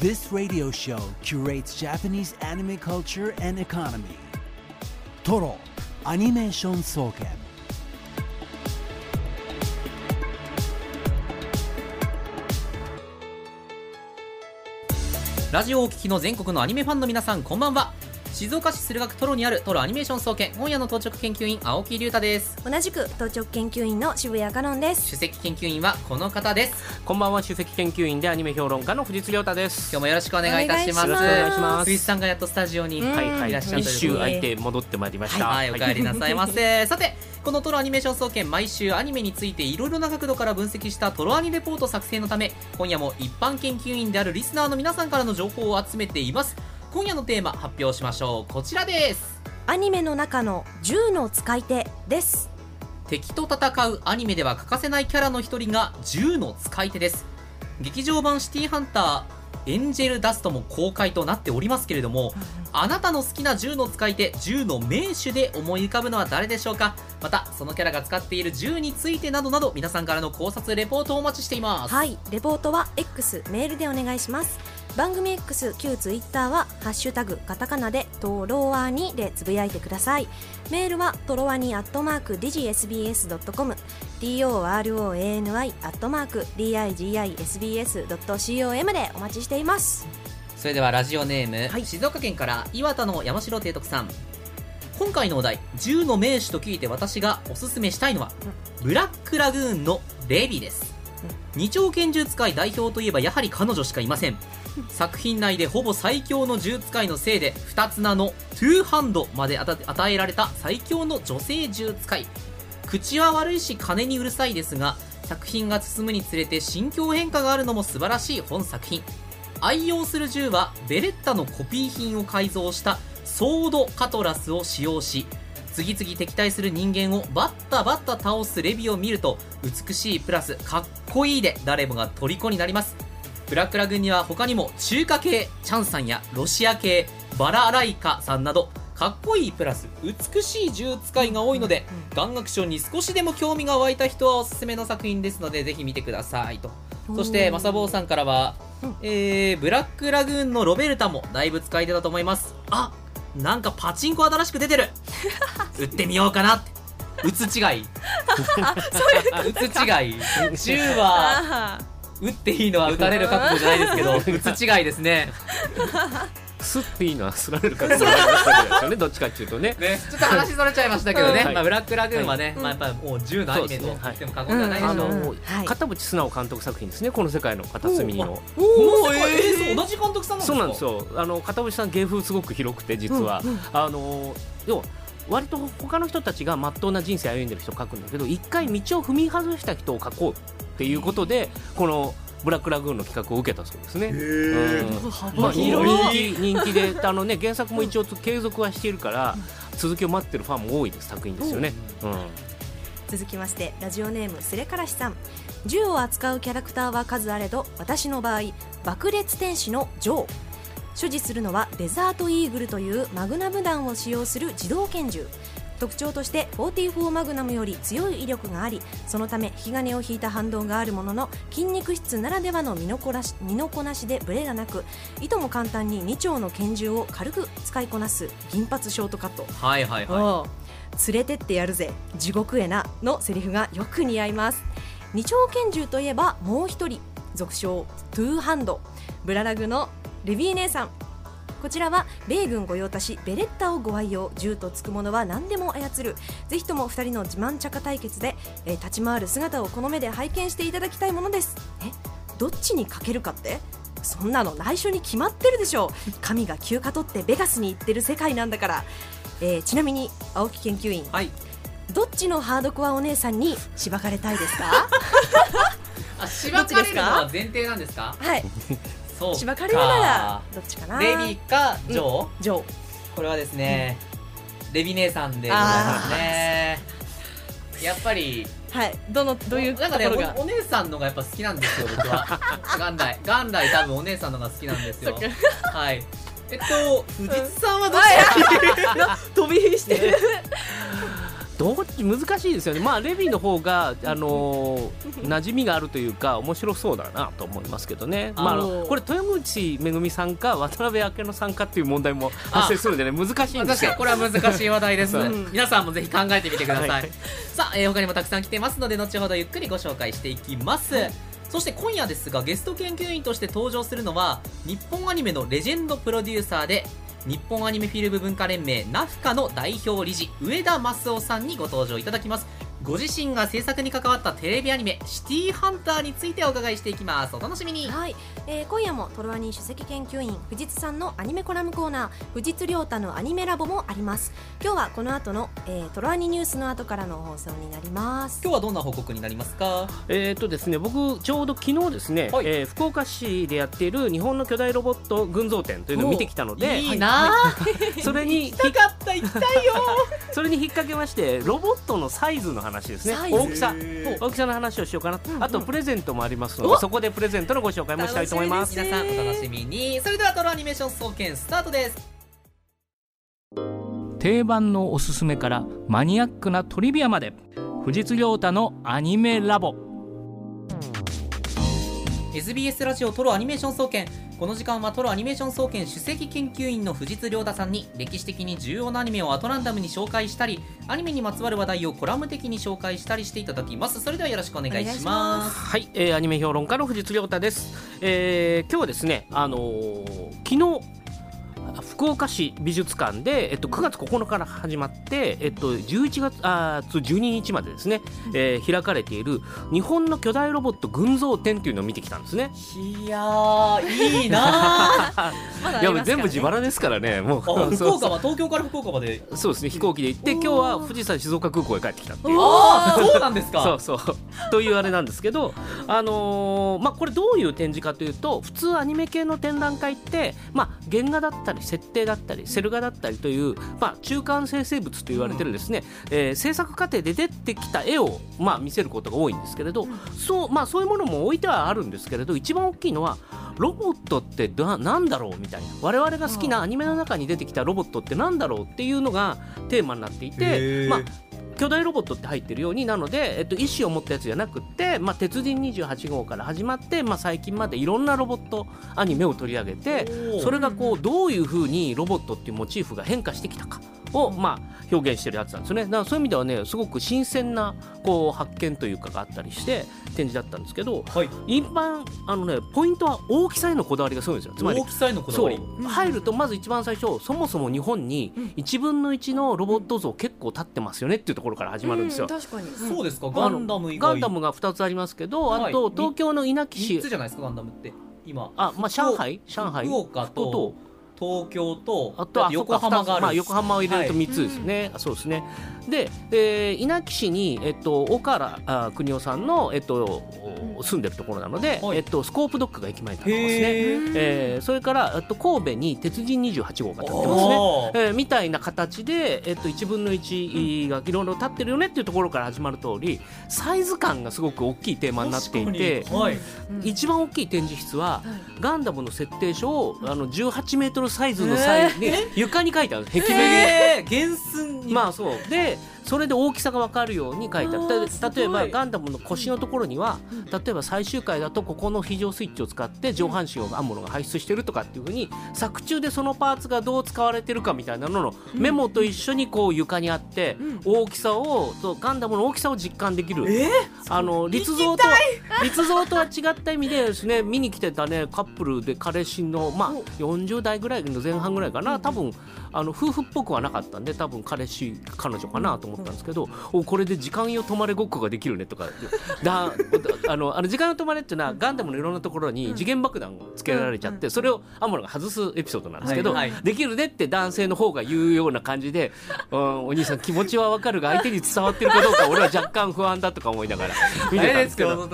This radio show curates Japanese anime culture and economy. Toro Animation Soken. ラジオをお聞きの全国のアニメファンの皆さんこんばんは静岡市駿河区トロにあるトロアニメーション総研本屋の当直研究員青木隆太です同じく当直研究員の渋谷香音です首席研究員はこの方ですこんばんは首席研究員でアニメ評論家の藤津亮太です。今日もよろしくお願いいたしますお願いします藤井さんがやっとスタジオに、いはい。いらっしゃる一周空いて戻ってまいりました。はい、お帰りなさいませ。さて、このトロアニメーション総研、毎週アニメについていろいろな角度から分析したトロアニレポート作成のため、今夜も一般研究員であるリスナーの皆さんからの情報を集めています。今夜のテーマ発表しましょう。こちらです。アニメの中の銃の使い手です。敵と戦うアニメでは欠かせないキャラの一人が銃の使い手です。劇場版シティハンターエンジェルダストも公開となっておりますけれども、あなたの好きな銃の使い手銃の名手で思い浮かぶのは誰でしょうか？またそのキャラが使っている銃についてなどなど皆さんからの考察レポートをお待ちしています。はい。レポートは X メールでお願いします番組 X 旧 Twitter は「ハッシュタグカタカナ」で「トロワニ」でつぶやいてください。メールはトロワニアットマーク digisbs.com torowany アットマーク digisbs.com でお待ちしています。それではラジオネーム、はい。静岡県から岩田の山城提督さん。今回のお題銃の名手と聞いて私がおすすめしたいのは、ブラックラグーンのレビです、二丁拳銃使い代表といえばやはり彼女しかいません作品内でほぼ最強の銃使いのせいで二つ名のトゥーハンドまで与えられた最強の女性銃使い口は悪いし金にうるさいですが作品が進むにつれて心境変化があるのも素晴らしい本作品。愛用する銃はベレッタのコピー品を改造したソードカトラスを使用し次々敵対する人間をバッタバッタ倒すレビューを見ると美しいプラスかっこいいで誰もが虜になります。ブラックラグには他にも中華系チャンさんやロシア系バラライカさんなどかっこいいプラス美しい銃使いが多いので眼学賞に少しでも興味が湧いた人はおすすめの作品ですのでぜひ見てくださいと。そしてマサボーさんからは、えー、ブラックラグーンのロベルタもだいぶ使い手だと思います。あなんかパチンコ新しく出てる。売ってみようかなって。打つ違い。打つ違い。銃はあ打っていいのは打たれる覚悟じゃないですけど 打つ違いですねすっていいのはすられるから。すられるからですよね。どっちかっていうとね。ねちょっと話それちゃいましたけどね、はいまあ、ブラックラグーンはね、はいまあ、やっぱりもう銃のアニメと言っても過言ではないでしょう、うんはい片渕素直監督作品ですね。この世界の片隅の。この世界えーそう同じ監督さんなんですか？そうなんですよ。あの片渕さん芸風すごく広くて実は、あの要は割と他の人たちがまっとうな人生歩んでる人を描くんだけど、一回道を踏み外した人を描こうっていうことでこのブラックラグーンの企画を受けたそうですね。うん。まあ、人広気人気であの、ね、原作も一応継続はしているから続きを待ってるファンも多いです作品ですよね。う。ん。続きましてラジオネームすれからしさん。銃を扱うキャラクターは数あれど私の場合爆裂天使のジョー。所持するのはデザートイーグルというマグナム弾を使用する自動拳銃特徴として44マグナムより強い威力がありそのため引き金を引いた反動があるものの筋肉質ならではの身のこなし身のこなしでブレがなくいとも簡単に2丁の拳銃を軽く使いこなす銀髪ショートカット。はいはいはおう。連れてってやるぜ地獄へなのセリフがよく似合います。二丁拳銃といえばもう一人俗称トゥーハンド。ブララグのレビー姉さんこちらは米軍御用達ベレッタをご愛用銃とつくものは何でも操る。ぜひとも2人の自慢着火対決で、えー立ち回る姿をこの目で拝見していただきたいものです。え？どっちにかけるかって？そんなの内緒に決まってるでしょ 神が休暇取ってベガスに行ってる世界なんだから、えーちなみに青木研究員。いはい。どっちのハードコアお姉さんにしばかれたいですか？あしばかれるのは前提なんですか？はい そうか。しばかれるならどっちかな。レビーかジョー、ジョー。これはですね、レビ姉さんでございますね。やっぱりはい。どのどういうとなんかねおお姉さんのがやっぱ好きなんですよ僕は。元来元来多分お姉さんのが好きなんですよ。はい。えっと藤津さんはどっち？飛び火してるどっち難しいですよね、まあ、レビーの方があのー馴染みがあるというか面白そうだなと思いますけどね、まああの、これ豊口めぐみさんか渡辺明乃さんかっていう問題も発生するんでね難しいんですよ。これは難しい話題です、う。ん皆さんもぜひ考えてみてください、はい。さあ、えー他にもたくさん来てますので後ほどゆっくりご紹介していきます、そして今夜ですがゲスト研究員として登場するのは日本アニメのレジェンドプロデューサーで日本アニメフィルム文化連盟ナフカの代表理事上田雅夫さんにご登場いただきます。ご自身が制作に関わったテレビアニメ「シティーハンター」についてお伺いしていきます。お楽しみに。はい、えー今夜もトロアニ首席研究員藤津さんのアニメコラムコーナー藤津亮太のアニメラボもあります。今日はこの後の、えートロアニニュースの後からの放送になります。今日はどんな報告になりますか？えーとですね、僕、ちょうど昨日ですね、はい。えー福岡市でやっている日本の巨大ロボット群像展というのを見てきたので、いいな。それに行きたかった行きたいよ。それに引っ掛けまして、ロボットのサイズの話ですね。大きさ。大きさの話をしようかな、うんうん。あとプレゼントもありますので、おそこでプレゼントのご紹介もしたいと思います。皆さんお楽しみに。それではトロアニメーション総研スタートです。定番のおすすめからマニアックなトリビアまで。藤津亮太のアニメラボ。SBS ラジオトロアニメーション総研この時間はトロアニメーション総研首席研究員の藤津亮太さんに歴史的に重要なアニメをアトランダムに紹介したりアニメにまつわる話題をコラム的に紹介したりしていただきますそれではよろしくお願いしますはい、えーアニメ評論家の藤津亮太です。えー今日はですね、あのー昨日福岡市美術館で、えっと、9月9日から始まって、えっと、11月あー12日までですね、えー開かれている日本の巨大ロボット群像展というのを見てきたんですね。いやーいいなー。まだあいや全部自腹ですからね、もう。あ福岡は東京から福岡まで。そうですね飛行機で行って今日は富士山静岡空港へ帰ってきたっていう。ああそうなんですか。そうそう。というあれなんですけど、あのーまあ、これどういう展示かというと普通アニメ系の展覧会って、まあ、原画だったり設定だったりセル画だったりという、まあ、中間生成物と言われてるですね、えー制作過程で出てきた絵を、まあ、見せることが多いんですけれど、そうまあ、そういうものも置いてはあるんですけれど一番大きいのはロボットってななんだろうみたいな。我々が好きなアニメの中に出てきたロボットってなんだろうっていうのがテーマになっていへてー、まあ、巨大ロボットって入ってるようになので、えっと、意思を持ったやつじゃなくって、まあ、鉄人28号から始まって、まあ、最近までいろんなロボットアニメを取り上げてそれがこうどういうふうにロボットっていうモチーフが変化してきたかを、まあ、表現してるやつなんですよね。だからそういう意味ではねすごく新鮮なこう発見というかがあったりして展示だったんですけどはい。一般あの、ね、ポイントは大きさへのこだわりがすごいんですよ。つまり大きさへのこだわり。入るとまず一番最初そもそも日本に1分の1のロボット像結構立ってますよねっていうところから始まるんですよ。確かに。そうですか。ガンダム以外。ガンダムが2つありますけど、はい。あと東京の稲城3市つじゃないですかガンダムって。今。あ、まあ、上海？上海？福岡とと東京とあとは横浜がある、まあ、横浜を入れるとはい3つですね、あそうですね。で、えー稲城市に、えっと、岡原あ邦夫さんの、えっと、住んでるところなので、はい。えっと、スコープドッグが駅前に立ってますね、えーそれから、えっと、神戸に鉄人28号が立ってますね。えーみたいな形で、えっと、1分の1がいろいろ立ってるよねっていうところから始まる通りサイズ感がすごく大きいテーマになっていてはい。一番大きい展示室ははいガンダムの設定書をあの18メートルサイズのサイズで床に書いてある。壁面。に。えー、原寸に。まあそう。でそれで大きさが分かるように書いてある。例えばガンダムの腰のところには例えば最終回だとここの非常スイッチを使って上半身を編むものが排出してるとかっていうふうに作中でそのパーツがどう使われてるかみたいなののメモと一緒にこう床にあって大きさをとガンダムの大きさを実感できる。えあの立像とは立像とは違った意味でですね見に来てたねカップルで彼氏のまあ40代ぐらいの前半ぐらいかな。多分あの夫婦っぽくはなかったんで多分彼氏彼女かなと思ったんですけど、おこれで時間よ止まれごっこができるねとか だあのあの時間よ止まれっていうのはガンダムのいろんなところに次元爆弾をつけられちゃって、それをアムロが外すエピソードなんですけど、はいはい。できるねって男性の方が言うような感じで、うん、お兄さん気持ちはわかるが相手に伝わってるかどうか俺は若干不安だとか思いながら見てたんですけど。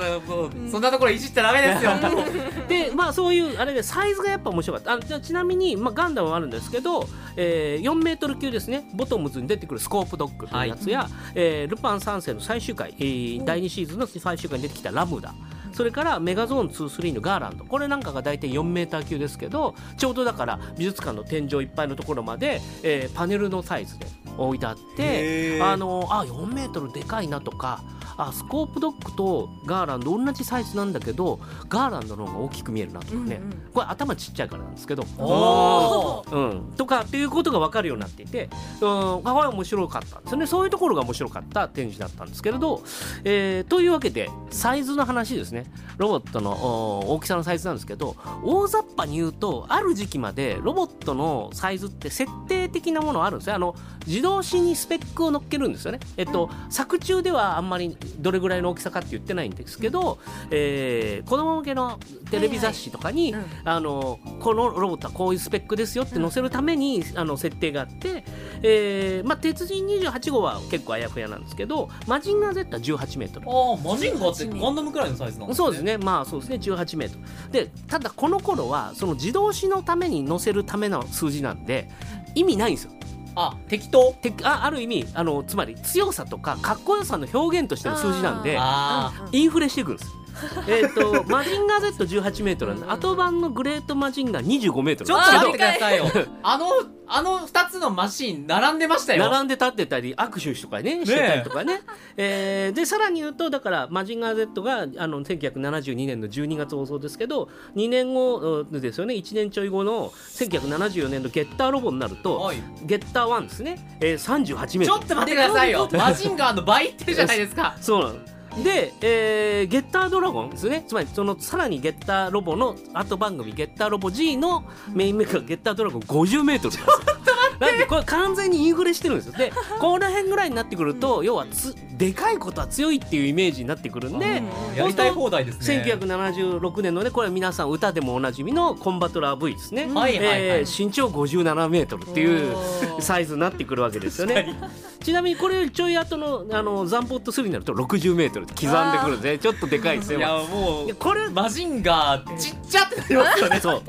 そんなところいじっちゃダメですよ。でまあそういうあれでサイズがやっぱ面白かった。あじゃあちなみに、まあ、ガンダムはあるんですけど、えー、4メートル級ですね。ボトムズに出てくるスコープドッグというやつや、えールパン三世の最終回、えー第2シーズンの最終回に出てきたラムダ。それからメガゾーン23のガーランド。これなんかが大体4メーター級ですけどちょうどだから美術館の天井いっぱいのところまで、えーパネルのサイズで置いてあってあのあ4メートルでかいなとかあスコープドッグとガーランド同じサイズなんだけどガーランドの方が大きく見えるなとかね、うんうんこれ頭ちっちゃいからなんですけど。うん、とかっていうことが分かるようになっていて、うん、あこれ面白かったんですよね。そういうところが面白かった展示だったんですけれど、えーというわけでサイズの話ですねロボットのお大きさのサイズなんですけど大雑把に言うとある時期までロボットのサイズって設定的なものあるんですよ。あの自動詞にスペックを乗っけるんですよね。えっと作中ではあんまりどれぐらいの大きさかって言ってないんですけど、えー子供向けのテレビ雑誌とかに、はいはいあのこのロボットはこういうスペックですよって載せるために、あの設定があって、えーまあ、鉄人28号は結構あやふやなんですけどマジンガー Z は18メートル。ああマジンガーってガンダムくらいのサイズなそうですね、まあそうですね、18メートル。で、ただこの頃は、その自動詞のために載せるための数字なんで、意味ないんですよ。あ適当？てあある意味あの、つまり強さとかかっこよさの表現としての数字なんで、あインフレしていくんです。えっと、マジンガー Z18 メートルなんで、後版のグレートマジンガー25メートル。ちょっと待って。くださいよ。あのあの2つのマシン並んでましたよ。並んで立ってたり握手とかねしてたりとかね。えーでさらに言うとだからマジンガー Z があの1972年の12月放送ですけど2年後うんですよね。1年ちょい後の1974年のゲッターロボになると、はい。ゲッター1ですね、えー、38メートル。ちょっと待ってくださいよ。マジンガーの倍いってるじゃないですか。そう。なので、えーゲッタードラゴンですね。つまりそのさらにゲッターロボの後番組ゲッターロボ G のメインメーカーゲッタードラゴン50メートルなんですよなんでこれ完全にインフレしてるんですよ。でこの辺ぐらいになってくると要はつでかいことは強いっていうイメージになってくるんでやりたい放題ですね。1976年のねこれは皆さん歌でもおなじみのコンバトラー V ですね、はいはいはい。えー身長57メートルっていうサイズになってくるわけですよね。ちなみにこれよりちょい後のあのザンポット3になると60メートルって刻んでくるんでちょっとでかいですよ。いやもいうやこれマジンガーちっちゃってなりますよね。そう。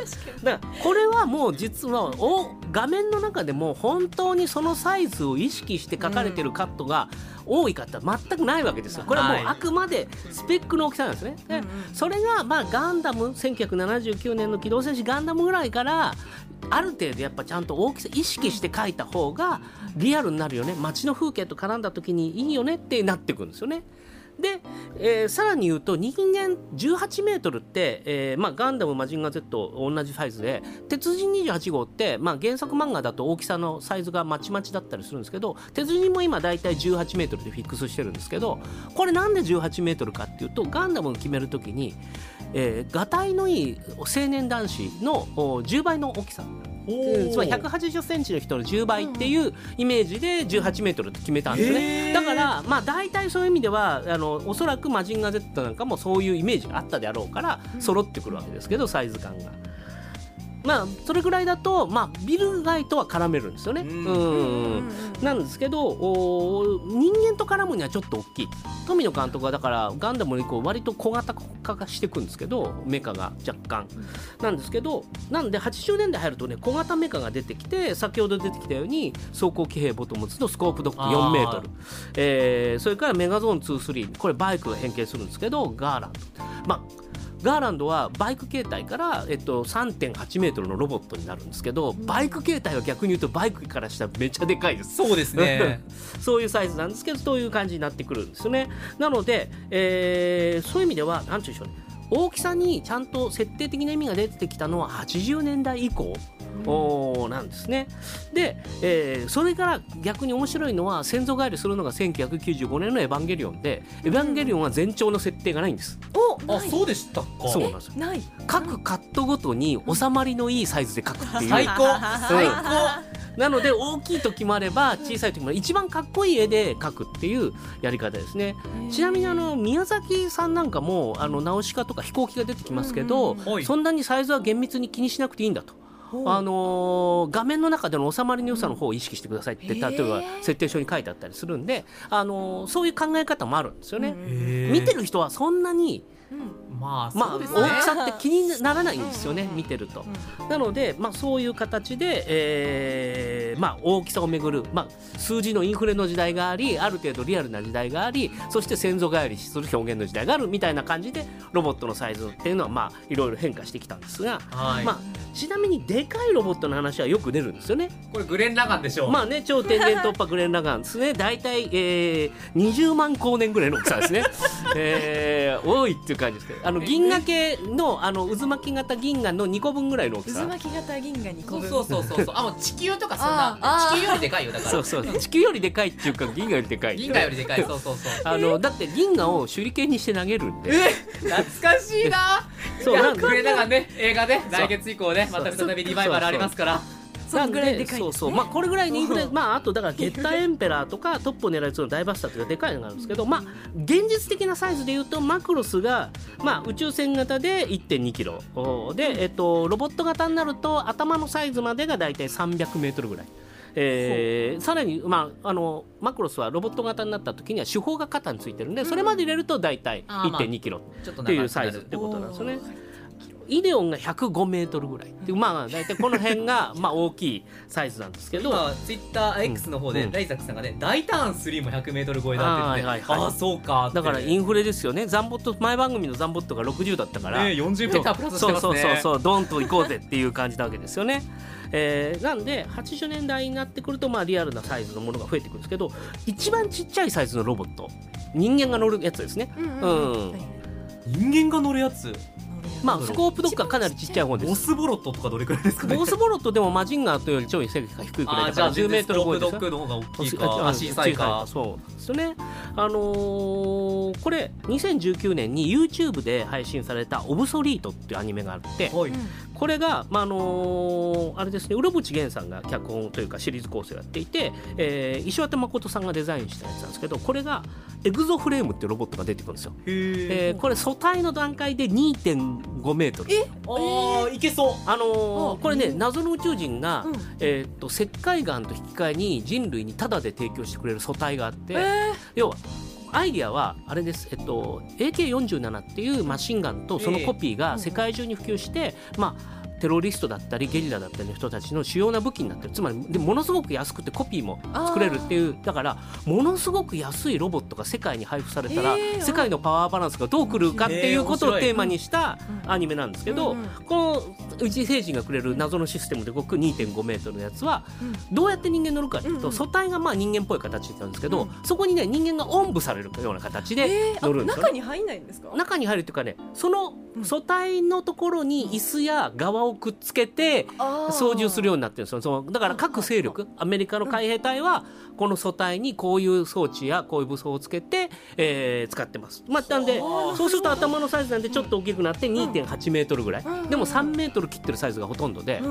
だからこれはもう実はお画面の中でも本当にそのサイズを意識して書かれてるカットが多いかって全くないわけですよ。これはもうはい。あくまでスペックの大きさなんですね、でそれがまあガンダム1979年の機動戦士ガンダムぐらいからある程度やっぱちゃんと大きさ意識して書いた方がリアルになるよね。街の風景と絡んだ時にいいよねってなってくるんですよね。で、えーさらに言うと人間18メートルって、えーまあ、ガンダムマジンガー Z 同じサイズで鉄人28号って、まあ、原作漫画だと大きさのサイズがまちまちだったりするんですけど鉄人も今大体18メートルでフィックスしてるんですけどこれなんで18メートルかっていうとガンダムを決めるときに、えー、がたいのいい青年男子のお10倍の大きさうんつまり180センチの人の10倍っていうイメージで18メートルって決めたんですね。だから、まあ大体そういう意味では、あの、おそらくマジンガー Z なんかもそういうイメージがあったであろうから、揃ってくるわけですけど、サイズ感が。まあ、それぐらいだと、まあ、ビル街とは絡めるんですよね。うん。うんなんですけどお人間と絡むにはちょっと大きい。富野監督はだからガンダムにこう割と小型化していくんですけどメカが若干。なんですけどなんで80年代入るとね小型メカが出てきて先ほど出てきたように走行騎兵ボトムズのスコープドッグ4メートル、えーそれからメガゾーン23これバイクが変形するんですけどガーラン。ドまあガーランドはバイク形態から、えっと、3.8メートルのロボットになるんですけど、バイク形態は逆に言うとバイクからしたらめっちゃでかいです。そうですね そういうサイズなんですけど、そういう感じになってくるんですよね。なので、えーそういう意味では、なんていうんでしょうね。大きさにちゃんと設定的な意味が出てきたのは80年代以降。おーなんですね。で、えーそれから逆に面白いのは先祖返りするのが1995年の「エヴァンゲリオンで」エヴァンゲリオンは全長の設定がないんです。おあそうでしたかそうなんですよ。ない。各カットごとに収まりのいいサイズで書くっていう。最高。最高なので大きい時もあれば小さい時も一番かっこいい絵で描くっていうやり方ですね。ちなみにあの宮崎さんなんかもあのナウシカとか飛行機が出てきますけど、そんなにサイズは厳密に気にしなくていいんだと。あのー画面の中での収まりの良さの方を意識してくださいって、例えば設定書に書いてあったりするんで、あのーそういう考え方もあるんですよね。見てる人はそんなにまあまあ、大きさって気にならないんですよね、見てると。なので、まあ、そういう形で、えーまあ、大きさをめぐる、まあ、数字のインフレの時代がありある程度リアルな時代がありそして先祖返りする表現の時代があるみたいな感じでロボットのサイズっていうのは、まあ、いろいろ変化してきたんですが、はい。まあ、ちなみにでかいロボットの話はよく出るんですよね。これグレン・ラガンでしょう、まあね、超天然突破グレン・ラガンですね、大体、えー、20万光年ぐらいの大きさですね、えー、多いっていう感じですね、あの銀河系のあの渦巻き型銀河の2個分ぐらいの大きさ。渦巻き型銀河にそうこぶそうそうそうそう。あもう地球とかそんな地球よりでかいよ。だから。そうそう。地球よりでかいっていうか銀河よりでかい銀河よりでかい。そうそうそうあのだって銀河を手裏剣にして投げるんでえ懐かしいな。そうなんでいやグレン・ラガンね映画ねそう来月以降ねまた再びリバイバルありますからそのぐらいでかいそうそう。まあこれぐらいにインフレまああとだからゲッターエンペラーとかトップを狙いつのダイバースターとかでかいのがあるんですけどまあ現実的なサイズで言うとマクロスがまあ宇宙船型で1.2キロでえっとロボット型になると頭のサイズまでがだいたい300メートルぐらい。えーさらに、まあ、あのマクロスはロボット型になった時には手法が肩についてるんでそれまで入れると大体あーまあ1.2キロっていうサイズってことなんですよね。イデオンが105メートルぐらい。でまあ大体この辺が まあ大きいサイズなんですけど。今ツイッター X の方で、うん。ライザックさんがね大ターン3も 100m 超えだって言って、はいはいはい。ああそうかって。だからインフレですよね。ザンボット前番組のザンボットが60だったから、ね40メータープラスしてそうますね。そうそうそうドンと行こうぜっていう感じなわけですよね。えーなんで80年代になってくるとまあリアルなサイズのものが増えてくるんですけど一番ちっちゃいサイズのロボット。人間が乗るやつですね。うんうんはい。人間が乗るやつ？まあスコープドッグはかなりちっちゃい方です。ボスボロットとかどれくらいですかね？ボスボロットでもマジンガーとよりちょい背が低いくらいだからあーじゃあ10メートル超えですよスコープドッグの方が大きいか足小さいか。そうですよねあのーこれ2019年に YouTube で配信された「オブソリート」っていうアニメがあってはいこれが、まああのーあれですねうろぶち源さんが脚本というかシリーズ構成をやっていて、えー石渡誠さんがデザインしたやつなんですけどこれがエグゾフレームっていうロボットが出てくるんですよ、へえーこれ素体の段階で2.5メートル。ああいけそう。あのーあこれねうん。謎の宇宙人が、うん。えーっと石灰岩と引き換えに人類にタダで提供してくれる素体があって、え要はアイディアはあれです、えっと、AK47 っていうマシンガンとそのコピーが世界中に普及して、まあテロリストだったりゲリラだったりの人たちの主要な武器になってる。つまりでものすごく安くてコピーも作れるっていう。だからものすごく安いロボットが世界に配布されたら、世界のパワーバランスがどう来るかっていうことをテーマにしたアニメなんですけど、この宇宙星人がくれる謎のシステムで動く2.5メートルのやつはどうやって人間乗るかっていうと、素体がまあ人間っぽい形なんですけど、うん。そこにね人間がおんぶされるような形で乗るんですよ、ね。中に入んないんですか？中に入るっていうかねその素体のところに椅子や側をくっつけて操縦するようになってるんですよ。そのだから各勢力アメリカの海兵隊はこの素体にこういう装置やこういう武装をつけて、えー使ってます、まあ、なんでそうすると頭のサイズなんでちょっと大きくなって2.8メートルぐらい。うん。でも3メートル切ってるサイズがほとんどで。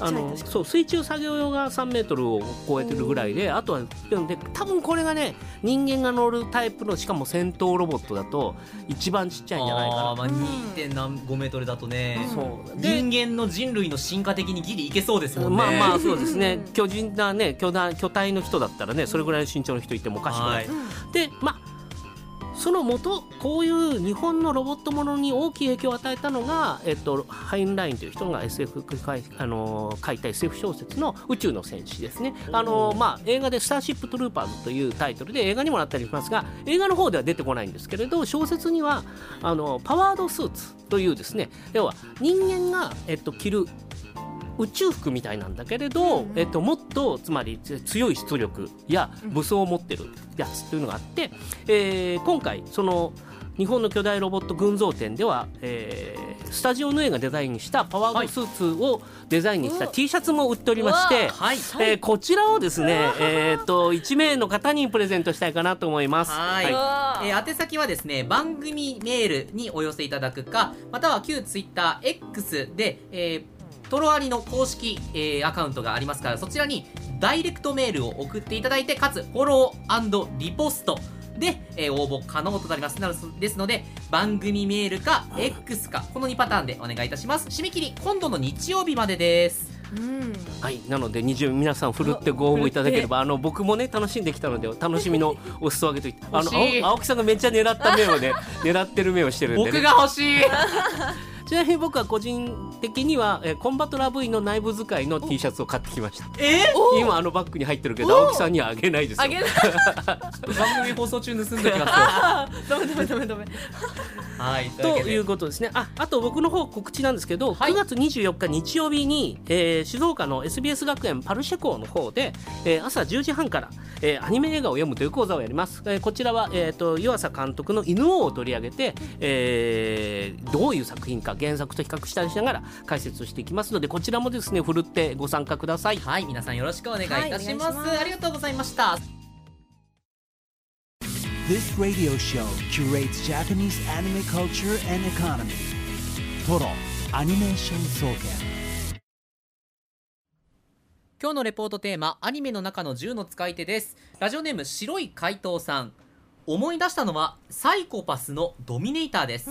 あのそう水中作業用が3メートルを超えてるぐらいであとはで多分これがね人間が乗るタイプのしかも戦闘ロボットだと一番ちっちゃいんじゃないかなあーまあ2.5メートルだとね、そう。で人間の人類の進化的にギリいけそうですもんね。まあまあそうですね。うん。巨人なね巨大巨体の人だったらねそれぐらいの身長の人いてもおかしくはないい。でまあその元こういう日本のロボットものに大きい影響を与えたのが、えっと、ハインラインという人が SF 書いあの書いた SF 小説の「宇宙の戦士」ですね。あの、まあ、映画で「スターシップ・トゥルーパーズ」というタイトルで映画にもなったりしますが映画の方では出てこないんですけれど小説にはあのパワードスーツというですね。要は人間が、えっと、着る宇宙服みたいなんだけれど、えっと、もっとつまりつ強い出力や武装を持ってるやつというのがあって、えー今回その日本の巨大ロボット群像展では、えースタジオヌエがデザインしたパワードスーツをデザインにした T シャツも売っておりまして、はいえーこちらをですね、えー、と1名の方にプレゼントしたいかなと思います。はい、えー宛先はですね番組メールにお寄せいただくかまたは旧ツイッター X で、えートロアリの公式、えーアカウントがありますからそちらにダイレクトメールを送っていただいてかつフォローリポストで、えー応募可能となります。なのですので番組メールか X かこの2パターンでお願いいたします。締め切り今度の日曜日までです。うん。はい、なので20皆さんふるってご応募いただければあの僕もね楽しんできたので楽しみの お裾分けといってあの青木さんがめっちゃ狙った目をね 狙ってる目をしてるんで、ね、僕が欲しい ちなみに僕は個人的には、えーコンバトラ V の内部使いの T シャツを買ってきました。え今あのバッグに入ってるけど青木さんにはあげないですよ。あげない。番組放送中盗んできますあー ダメダメダメダメ。はいとということですね。ああと僕の方告知なんですけど、はい。9月24日日曜日に、えー静岡の SBS 学園パルシェ校の方で、えー朝10時半から、えーアニメ映画を読むという講座をやります、えーこちらは、えー、と湯浅監督の「犬王」を取り上げて、えーどういう作品か原作と比較したりしながら解説をしていきますのでこちらもですねふるってご参加ください。はい皆さんよろしくお願いいたします,、はいます。ありがとうございました。This radio show curates Japanese anime culture and economy. Total Animation Soken. 今日のレポートテーマアニメの中の銃の使い手です。ラジオネーム白い怪盗さん思い出したのはサイコパスのドミネーターです、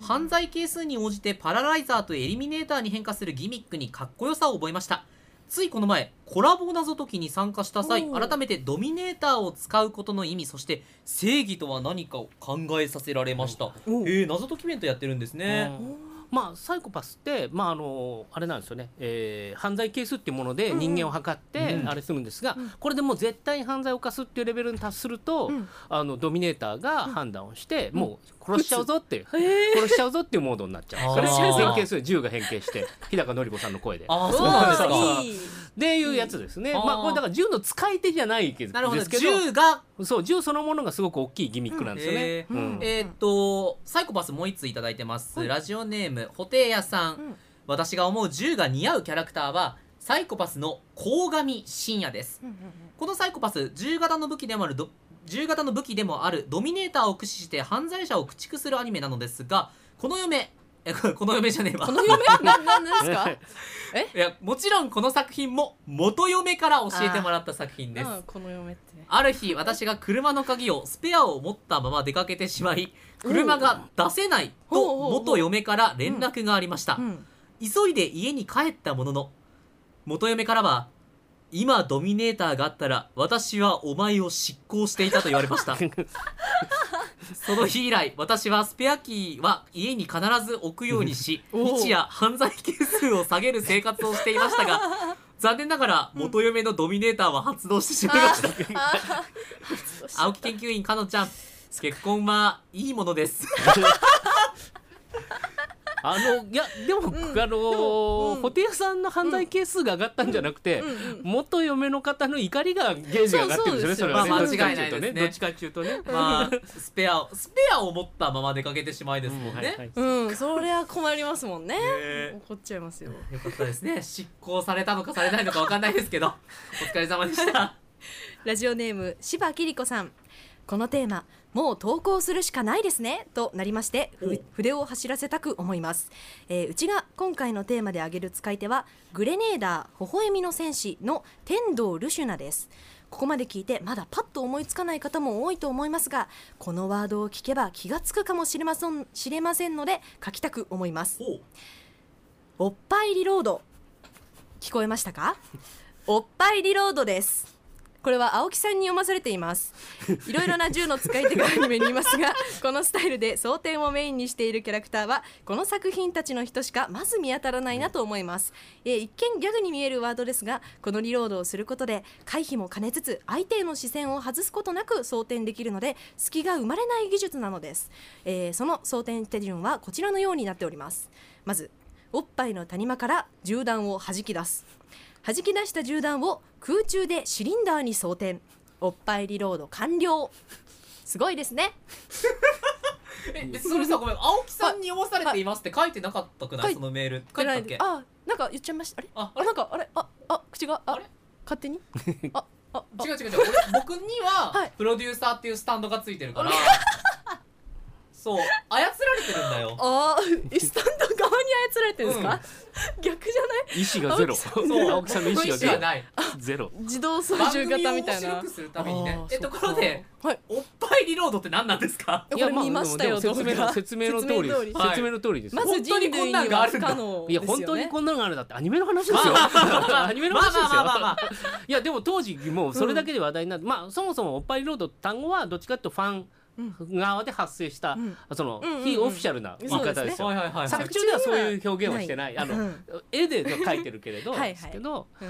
犯罪係数に応じてパラライザーとエリミネーターに変化するギミックにかっこよさを覚えました。ついこの前コラボ謎解きに参加した際改めてドミネーターを使うことの意味そして正義とは何かを考えさせられました。おえー、謎解きイベントやってるんですね。うんまあ、サイコパスって、まあ、あのあれなんですよね、えー犯罪係数っていうもので人間を測ってうん。あれするんですが、これでもう絶対に犯罪を犯すっていうレベルに達すると、うん。あのドミネーターが判断をして、もう殺しちゃうぞっていう、へ殺しちゃうぞっていうモードになっちゃう。それ 変形する。銃が変形して日高のり子さんの声で。ああそうなんですかっていうやつですね、うんまあ、これだから銃の使い手じゃないけどなるほど。ですけど銃がそう銃そのものがすごく大きいギミックなんですよね。うん。えーっとサイコパスもう一ついただいてます、ラジオネームホテイヤさん、ん。私が思う銃が似合うキャラクターはサイコパスの鴻上信也です。このサイコパス銃型の武器でもあるド銃型の武器でもあるドミネーターを駆使して犯罪者を駆逐するアニメなのですがこの嫁えこの嫁じゃねえわ。この夢ななんですかえいやもちろんこの作品も元嫁から教えてもらった作品ですこの嫁ってある日私が車の鍵をスペアを持ったまま出かけてしまい車が出せないと元嫁から連絡がありました急いで家に帰ったものの元嫁からは今ドミネーターがあったら私はお前を執行していたと言われました。その日以来私はスペアキーは家に必ず置くようにし 日夜犯罪係数を下げる生活をしていましたが残念ながら元嫁のドミネーターは発動してしまいました。青木研究員かのちゃん結婚はいいものですあのいやでも、あのうん。ホテイヤさんの犯罪係数が上がったんじゃなくて、うんうん元嫁の方の怒りがゲージが上がってるんですよね。そね。間違いないですね。どっちかっていうとね。まあスペアをスペアを持ったまま出かけてしまいですもんね、うんそれは困りますもんね。ね怒っちゃいますよ。よかったですね。執行されたのかされないのかわかんないですけど。お疲れ様でした。ラジオネーム柴きり子さん。このテーマもう投稿するしかないですねとなりまして筆を走らせたく思います、えーうちが今回のテーマで挙げる使い手はグレネーダー微笑みの戦士の天童ルシュナです。ここまで聞いてまだパッと思いつかない方も多いと思いますがこのワードを聞けば気がつくかもしれません知れませんので書きたく思います。おっぱいリロード。聞こえましたか？おっぱいリロードですこれは青木さんに読まされています。いろいろな銃の使い手がアニメにいますがこのスタイルで争点をメインにしているキャラクターはこの作品たちの人しかまず見当たらないなと思います、えー一見ギャグに見えるワードですがこのリロードをすることで回避も兼ねつつ相手への視線を外すことなく装填できるので隙が生まれない技術なのです、えーその装填手順はこちらのようになっております。まずおっぱいの谷間から銃弾を弾き出す。弾き出した銃弾を空中でシリンダーに装填。おっぱいリロード完了。すごいですね。えそれさごめん青木さんに読まされていますって書いてなかったくなはい。いそのメール。書いてたっけ？あなんか言っちゃいました？あれ？ああなんかあれ？ああ口がああれ？勝手に？あああ。違う違う違う。俺僕にははい。プロデューサーっていうスタンドがついてるから そう操られてるんだよ。あースタンド側に操られてるんですか、逆じゃない？意志がゼロ。そう。青木さんの意志がゼロ。はない。ゼロ。自動操縦番組を型みたいな。面白くするためにね。えところではい。おっぱいリリロードって何なんですか？これ見ましたよいやまあでも動画説明の説明の通りです。説明通り。はい説明の通りですまず人類には不可能いや本当にこんなのがあるだって。アニメの話ですよ。アニメのまあ話ですよ。まあまあまあまあ。いやでも当時もうそれだけで話題になって、まあそもそもおっぱいロードって単語はどっちかというとファン側で発生した、ん。その、非オフィシャルな言い方ですよ。作中ではそういう表現はしてない。あの、うん絵で描いてるけれど、ですけど、うん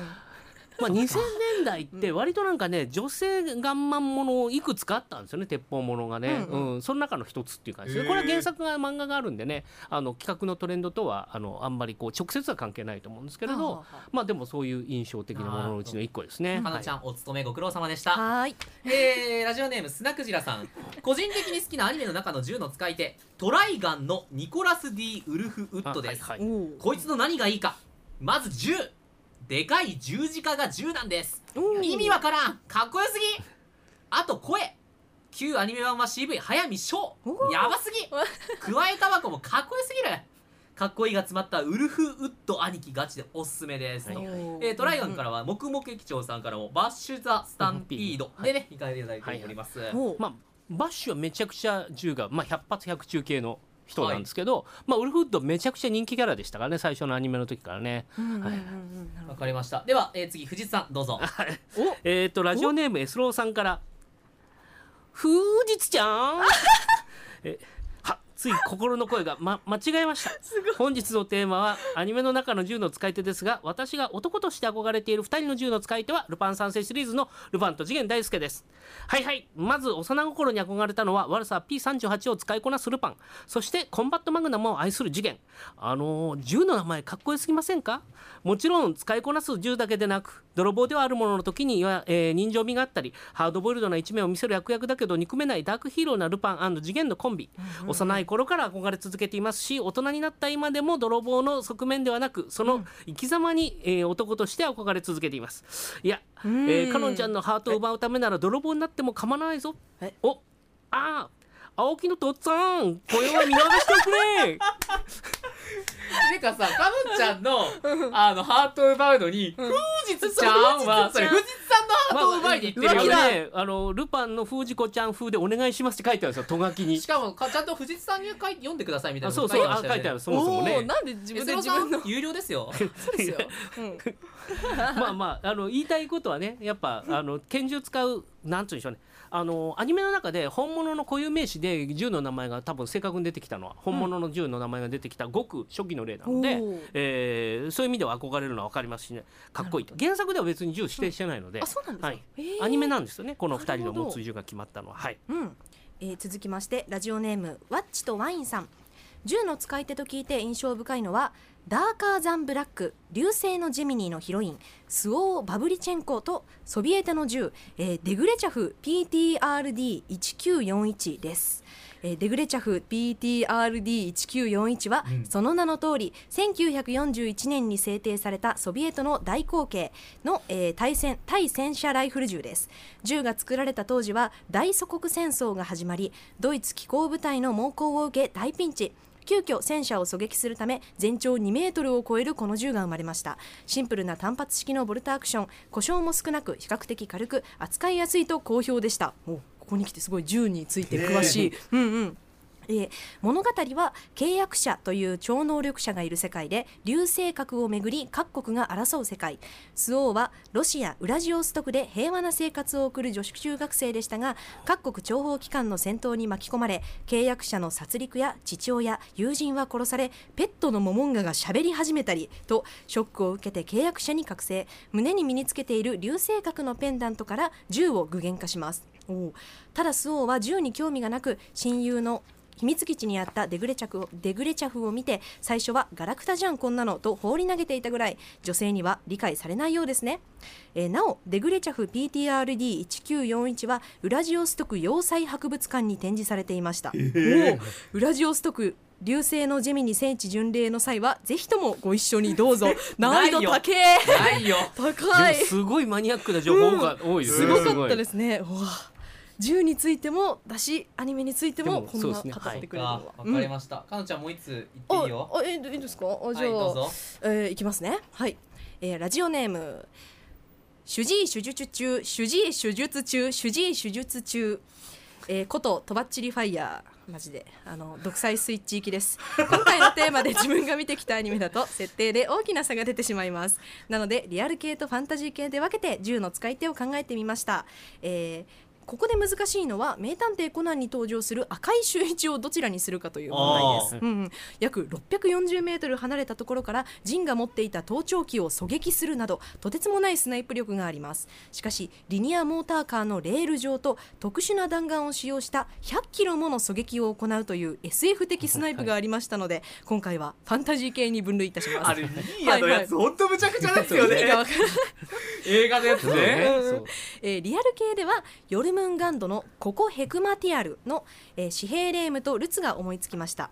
まあ2000年代って割となんかね女性ガンマンものをいくつかあったんですよね鉄砲ものがね、ううん。ん。その中の一つっていう感じでこれは原作が漫画があるんでねあの企画のトレンドとはあのあんまりこう直接は関係ないと思うんですけれどまあでもそういう印象的なもののうちの一個ですね。かなちゃん、お勤めご苦労様でした。はーい。えー、ラジオネームスナクジラさん。個人的に好きなアニメの中の銃の使い手トライガンのニコラス・ D・ ウルフ・ウッドです、あはいはい。こいつの何がいいか。まず銃でかい十字架が銃なんです。意味わからん。かっこよすぎ。あと声。旧アニメ版は CV 早見翔。やばすぎ。加えタバコもかっこよすぎる。かっこいいが詰まったウルフ・ウッド兄貴ガチでおすすめです、はい。えートライガンからは黙々劇長さんからもバッシュ・ザ・スタンピードでね、い、かれていただいております、おーまあバッシュはめちゃくちゃ銃が、まあ、100発100中系の人なんですけど、まあ、ウルフウッドめちゃくちゃ人気キャラでしたからね最初のアニメの時からね。わかりました。では、えー次藤津さんどうぞ。えっ、とラジオネームエスローさんから「ふうじつちゃん」えはつい心の声が、ま、間違えました。本日のテーマはアニメの中の銃の使い手ですが私が男として憧れている2人の銃の使い手はルパン三世シリーズのルパンと次元大介です。はいはい。まず幼心に憧れたのは悪さ P38 を使いこなすルパン。そしてコンバットマグナムを愛する次元。あのー銃の名前かっこよすぎませんか？もちろん使いこなす銃だけでなく泥棒ではあるものの時には、えー人情味があったりハードボイルドな一面を見せる役役だけど憎めないダークヒーローなルパン次元のコンビ、幼い頃から憧れ続けていますし大人になった今でも泥棒の側面ではなくその生き様に、えー男として憧れ続けています。いや、えー、かのんちゃんのハートを奪うためなら泥棒になっても構わないぞ。え。おああ青木のとっつぁん声は見逃しておくれ てかさかのんちゃんのあのハートを奪うのに、風実ちゃんはそれ藤津さんのハートを奪いに行ってるよまあね、ね、あのルパンの封じ子ちゃん風でお願いしますって書いてあるんですよ、とがきに。し。かもかちゃんと藤津さんに書い読んでくださいみたい。なあそうそう、あ書いてあるる、そもそもね。なんで自分で自分の。ん有料ですよ。そうですよ、うん、まあまあ、あの言いたいことはね、やっぱあの拳銃使う、なんつうんでしょうね。あのアニメの中で本物の固有名詞で銃の名前が多分正確に出てきたのは本物の銃の名前が出てきたごく初期の例なので、おー。えーそういう意味では憧れるのは分かりますしね。かっこいいと原作では別に銃指定してないので、あそうなんですか？アニメなんですよね。この2人の持つ銃が決まったのは。はい。うん。えー続きましてラジオネームワッチとワインさん。銃の使い手と聞いて印象深いのはダーカーザンブラック流星のジェミニーのヒロインスオー・バブリチェンコとソビエトの銃、えーデグレチャフ PTRD1941 です。えーデグレチャフ PTRD1941 は、うん。その名の通り1941年に制定されたソビエトの大口径の、えー対戦対戦車ライフル銃です。銃が作られた当時は大祖国戦争が始まりドイツ機構部隊の猛攻を受け大ピンチ急遽戦車を狙撃するため全長2メートルを超えるこの銃が生まれました。シンプルな単発式のボルトアクション。故障も少なく比較的軽く扱いやすいと好評でした。おここに来てすごい銃について詳しい、うんうんえー物語は契約者という超能力者がいる世界で流星核をめぐり各国が争う世界。スオーはロシアウラジオストクで平和な生活を送る女子中学生でしたが各国諜報機関の戦闘に巻き込まれ契約者の殺戮や父親友人は殺されペットのモモンガが喋り始めたりとショックを受けて契約者に覚醒。胸に身につけている流星核のペンダントから銃を具現化します。ただスオーは銃に興味がなく親友の秘密基地にあったデグレチャフをデグレチャフを見て最初はガラクタじゃんこんなのと放り投げていたぐらい女性には理解されないようですね、えーなおデグレチャフ PTRD1941 はウラジオストク要塞博物館に展示されていました、おおウラジオストク流星のジェミに聖地巡礼の際はぜひともご一緒にどうぞ。難易度高い。よ。高い。すごいマニアックな情報が多いですね。すごかったですすね。うわ銃についてもだしアニメについてもこんな語ってくれるかのは。わかりました、かのちゃんもう一つ言っていいよ。ああえいいですか？あじゃあ、はいどうぞ。えーいきますね。はい、えーラジオネーム。主治医手術中主治医手術中主治医手術中。えー、こととばっちりファイヤー。マジで。あの独裁スイッチ行きです。今回のテーマで自分が見てきたアニメだと設定で大きな差が出てしまいます。なのでリアル系とファンタジー系で分けて銃の使い手を考えてみました、えーここで難しいのは名探偵コナンに登場する赤い周一をどちらにするかという問題です、うんうん、約640メートル離れたところからジンが持っていた盗聴器を狙撃するなどとてつもないスナイプ力があります。しかしリニアモーターカーのレール上と特殊な弾丸を使用した100キロもの狙撃を行うという SF 的スナイプがありましたので、今回はファンタジー系に分類いたします。あれニーヤのやつ、本当むちゃくちゃですよね。映画のやつね、うんえーリアル系ではヨルムンガンドのココ・ヘクマティアルの、えー、紙幣レームとルツが思いつきました。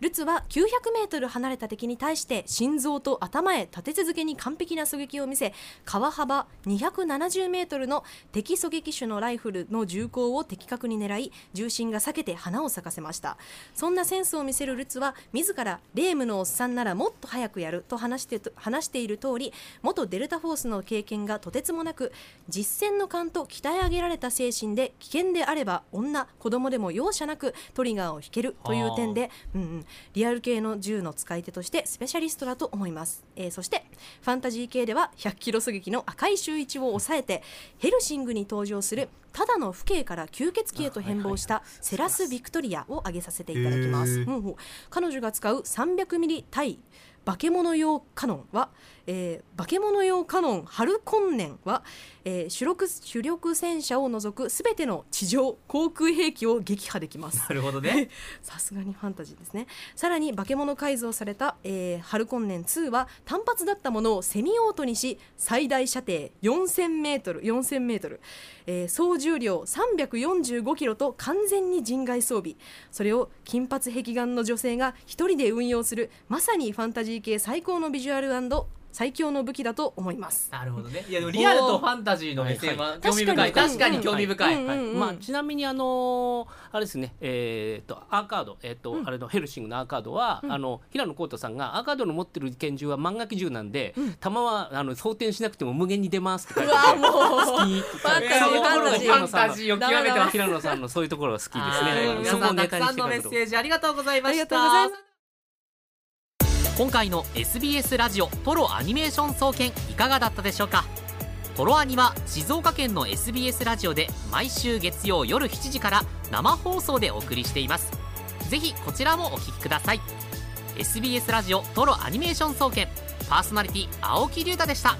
ルツは900メートル離れた敵に対して心臓と頭へ立て続けに完璧な狙撃を見せ川幅270メートルの敵狙撃手のライフルの銃口を的確に狙い重心が避けて花を咲かせました。そんなセンスを見せるルツは自らレームのおっさんならもっと早くやると話して話している通り元デルタフォースの経験がとてつもなく実践の勘と鍛え上げられた精神で危険であれば女子供でも容赦なくトリガーを引けるという点で、うんうん、リアル系の銃の使い手としてスペシャリストだと思います、えーそしてファンタジー系では100キロ狙撃の赤い周一を抑えてヘルシングに登場するただの父兄から吸血鬼へと変貌したセラス・ビクトリアを挙げさせていただきます、うんうん。彼女が使う300ミリ対化け物用カノンは、えー、化け物用カノンハルコンネンは、えー主力主力戦車を除くすべての地上航空兵器を撃破できます。なるほどね。さすがにファンタジーですね。さらに化け物改造された、えーハルコンネン2は単発だったものをセミオートにし最大射程4000メートル4000メートル、えー総重量345キロと完全に人外装備。それを金髪壁眼の女性が一人で運用するまさにファンタジー系最高のビジュアル最強の武器だと思います。なるほどね。いやリアルとファンタジーの目線は興味深い確かに。興味深い、まあ、ちなみにあのーあれですね、えー、とアーカード、えーとうん。あれのヘルシングのアーカードは、あの平野浩太さんがアーカードの持ってる拳銃は漫画機銃なんで、弾はあの装填しなくても無限に出ますって書いうてわもう。好きってファンタジー。そうファンタジーを極めて平野さんのそういうところが好きですはい。ね。皆そこをネタにしてのメッセージありがとうございました今回の SBS ラジオトロアニメーション総研いかがだったでしょうか？トロアニは静岡県の SBS ラジオで毎週月曜夜7時から生放送でお送りしています。ぜひこちらもお聴きください。SBS ラジオトロアニメーション総研パーソナリティ青木龍太でした。